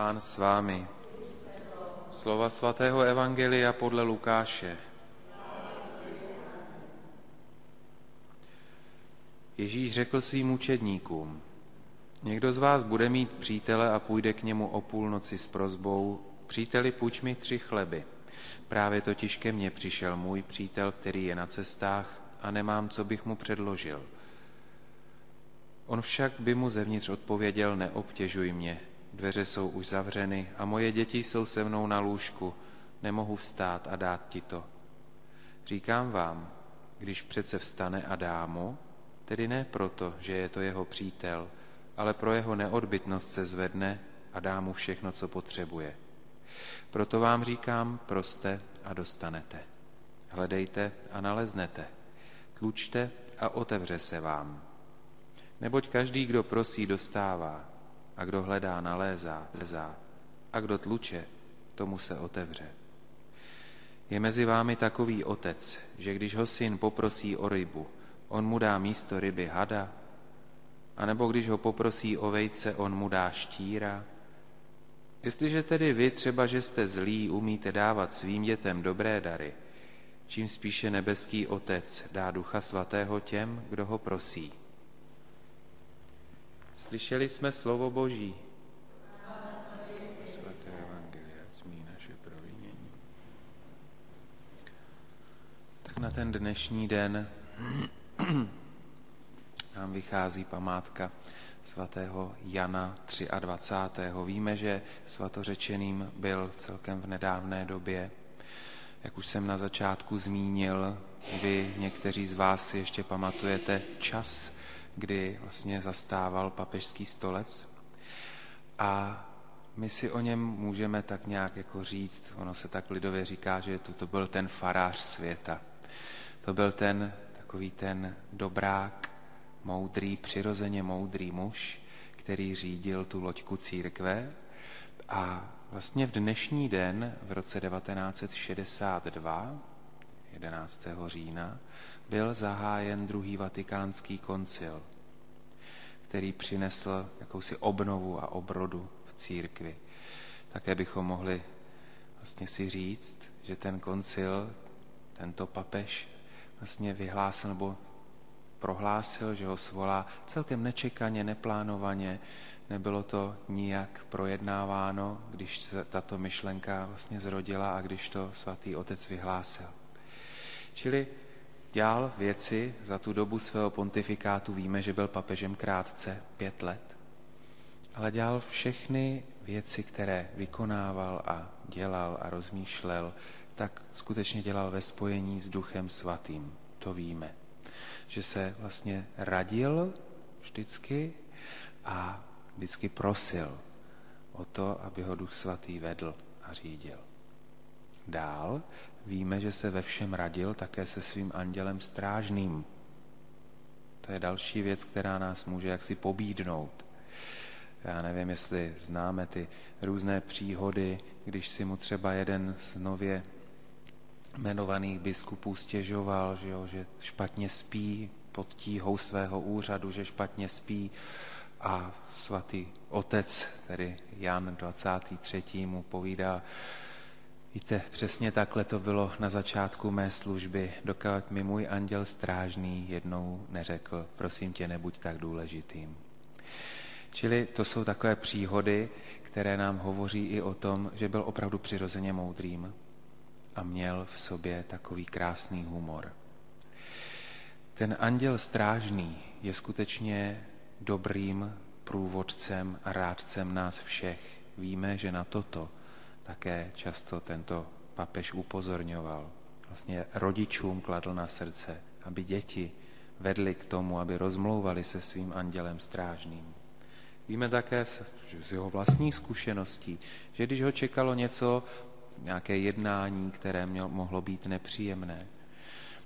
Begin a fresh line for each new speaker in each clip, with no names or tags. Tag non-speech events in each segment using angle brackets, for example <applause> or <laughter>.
Pán s vámi. Slova svatého Evangelia podle Lukáše. Ježíš řekl svým učedníkům, někdo z vás bude mít přítele a půjde k němu o půlnoci s prozbou, příteli, půjč mi tři chleby. Právě totiž ke mně přišel můj přítel, který je na cestách a nemám, co bych mu předložil. On však by mu zevnitř odpověděl, neobtěžuj mě, dveře jsou už zavřeny a moje děti jsou se mnou na lůžku, nemohu vstát a dát ti to. Říkám vám, když přece vstane a dá mu, tedy ne proto, že je to jeho přítel, ale pro jeho neodbytnost se zvedne a dá mu všechno, co potřebuje. Proto vám říkám, proste a dostanete. Hledejte a naleznete. Tlučte a otevře se vám. Neboť každý, kdo prosí, dostává, a kdo hledá, nalézá, lezá, a kdo tluče, tomu se otevře. Je mezi vámi takový otec, že když ho syn poprosí o rybu, on mu dá místo ryby hada, a nebo když ho poprosí o vejce, on mu dá štíra. Jestliže tedy vy, třeba že jste zlí, umíte dávat svým dětem dobré dary, čím spíše nebeský Otec dá Ducha Svatého těm, kdo ho prosí. Slyšeli jsme slovo Boží. Svaté Evangelia smí naše provinění. Tak na ten dnešní den <clears throat> nám vychází památka svatého Jana 23. Víme, že svatořečeným byl celkem v nedávné době. Jak už jsem na začátku zmínil, vy někteří z vás si ještě pamatujete čas, kdy vlastně zastával papežský stolec. A my si o něm můžeme tak nějak jako říct, ono se tak lidově říká, že to, to byl ten farář světa. To byl ten takový ten dobrák, moudrý, přirozeně moudrý muž, který řídil tu loďku církve a vlastně v dnešní den, v roce 1962, 11. října, byl zahájen druhý vatikánský koncil, který přinesl jakousi obnovu a obrodu v církvi. Také bychom mohli vlastně si říct, že ten koncil, tento papež vlastně vyhlásil nebo prohlásil, že ho svolá celkem nečekaně, neplánovaně. Nebylo to nijak projednáváno, když se tato myšlenka vlastně zrodila a když to svatý otec vyhlásil. Čili dělal věci za tu dobu svého pontifikátu, víme, že byl papežem krátce, pět let, ale dělal všechny věci, které vykonával a dělal a rozmýšlel, tak skutečně dělal ve spojení s Duchem Svatým. To víme že se vlastně radil vždycky a vždycky prosil o to, aby ho Duch Svatý vedl a řídil. Dál víme, že se ve všem radil také se svým andělem strážným. To je další věc, která nás může jaksi pobídnout. Já nevím, jestli známe ty různé příhody, když si mu třeba jeden z nově jmenovaných biskupů stěžoval, že, jo, že špatně spí pod tíhou svého úřadu, že špatně spí a svatý otec, tedy Jan 23. mu povídá, víte, přesně takhle to bylo na začátku mé služby, dokud mi můj anděl strážný jednou neřekl, prosím tě, nebuď tak důležitým. Čili to jsou takové příhody, které nám hovoří i o tom, že byl opravdu přirozeně moudrým, a měl v sobě takový krásný humor. Ten anděl strážný je skutečně dobrým průvodcem a rádcem nás všech. Víme, že na toto také často tento papež upozorňoval. Vlastně rodičům kladl na srdce, aby děti vedli k tomu, aby rozmlouvali se svým andělem strážným. Víme také z jeho vlastních zkušeností, že když ho čekalo něco, nějaké jednání, které mělo, mohlo být nepříjemné,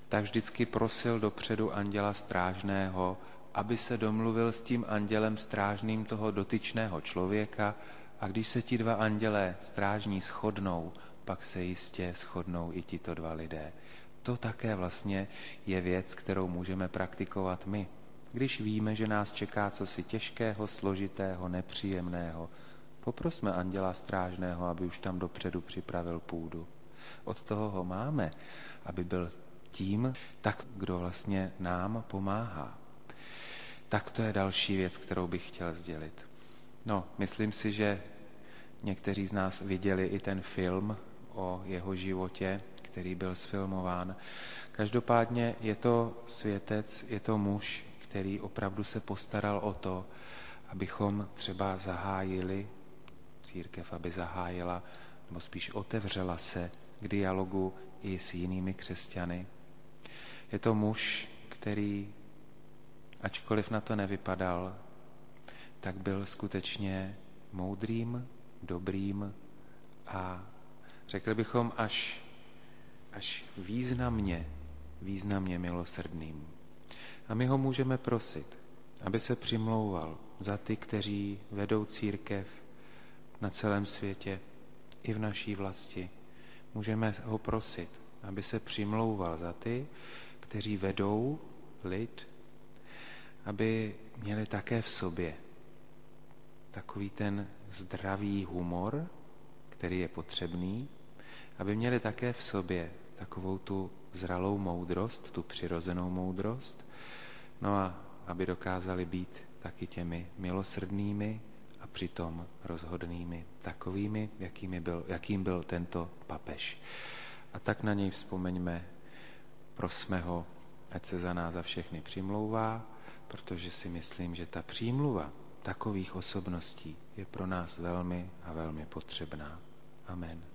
tak vždycky prosil dopředu anděla strážného, aby se domluvil s tím andělem strážným toho dotyčného člověka a když se ti dva andělé strážní shodnou, pak se jistě shodnou i tito dva lidé. To také vlastně je věc, kterou můžeme praktikovat my. Když víme, že nás čeká cosi těžkého, složitého, nepříjemného, Poprosme anděla strážného, aby už tam dopředu připravil půdu. Od toho ho máme, aby byl tím, tak kdo vlastně nám pomáhá. Tak to je další věc, kterou bych chtěl sdělit. No, myslím si, že někteří z nás viděli i ten film o jeho životě, který byl sfilmován. Každopádně je to světec, je to muž, který opravdu se postaral o to, abychom třeba zahájili, církev, aby zahájila, nebo spíš otevřela se k dialogu i s jinými křesťany. Je to muž, který, ačkoliv na to nevypadal, tak byl skutečně moudrým, dobrým a řekli bychom až, až významně, významně milosrdným. A my ho můžeme prosit, aby se přimlouval za ty, kteří vedou církev na celém světě, i v naší vlasti. Můžeme ho prosit, aby se přimlouval za ty, kteří vedou lid, aby měli také v sobě takový ten zdravý humor, který je potřebný, aby měli také v sobě takovou tu zralou moudrost, tu přirozenou moudrost, no a aby dokázali být taky těmi milosrdnými a přitom rozhodnými, takovými, jakými byl, jakým byl tento papež. A tak na něj vzpomeňme, prosme ho, ať se za nás za všechny přimlouvá, protože si myslím, že ta přímluva takových osobností je pro nás velmi a velmi potřebná. Amen.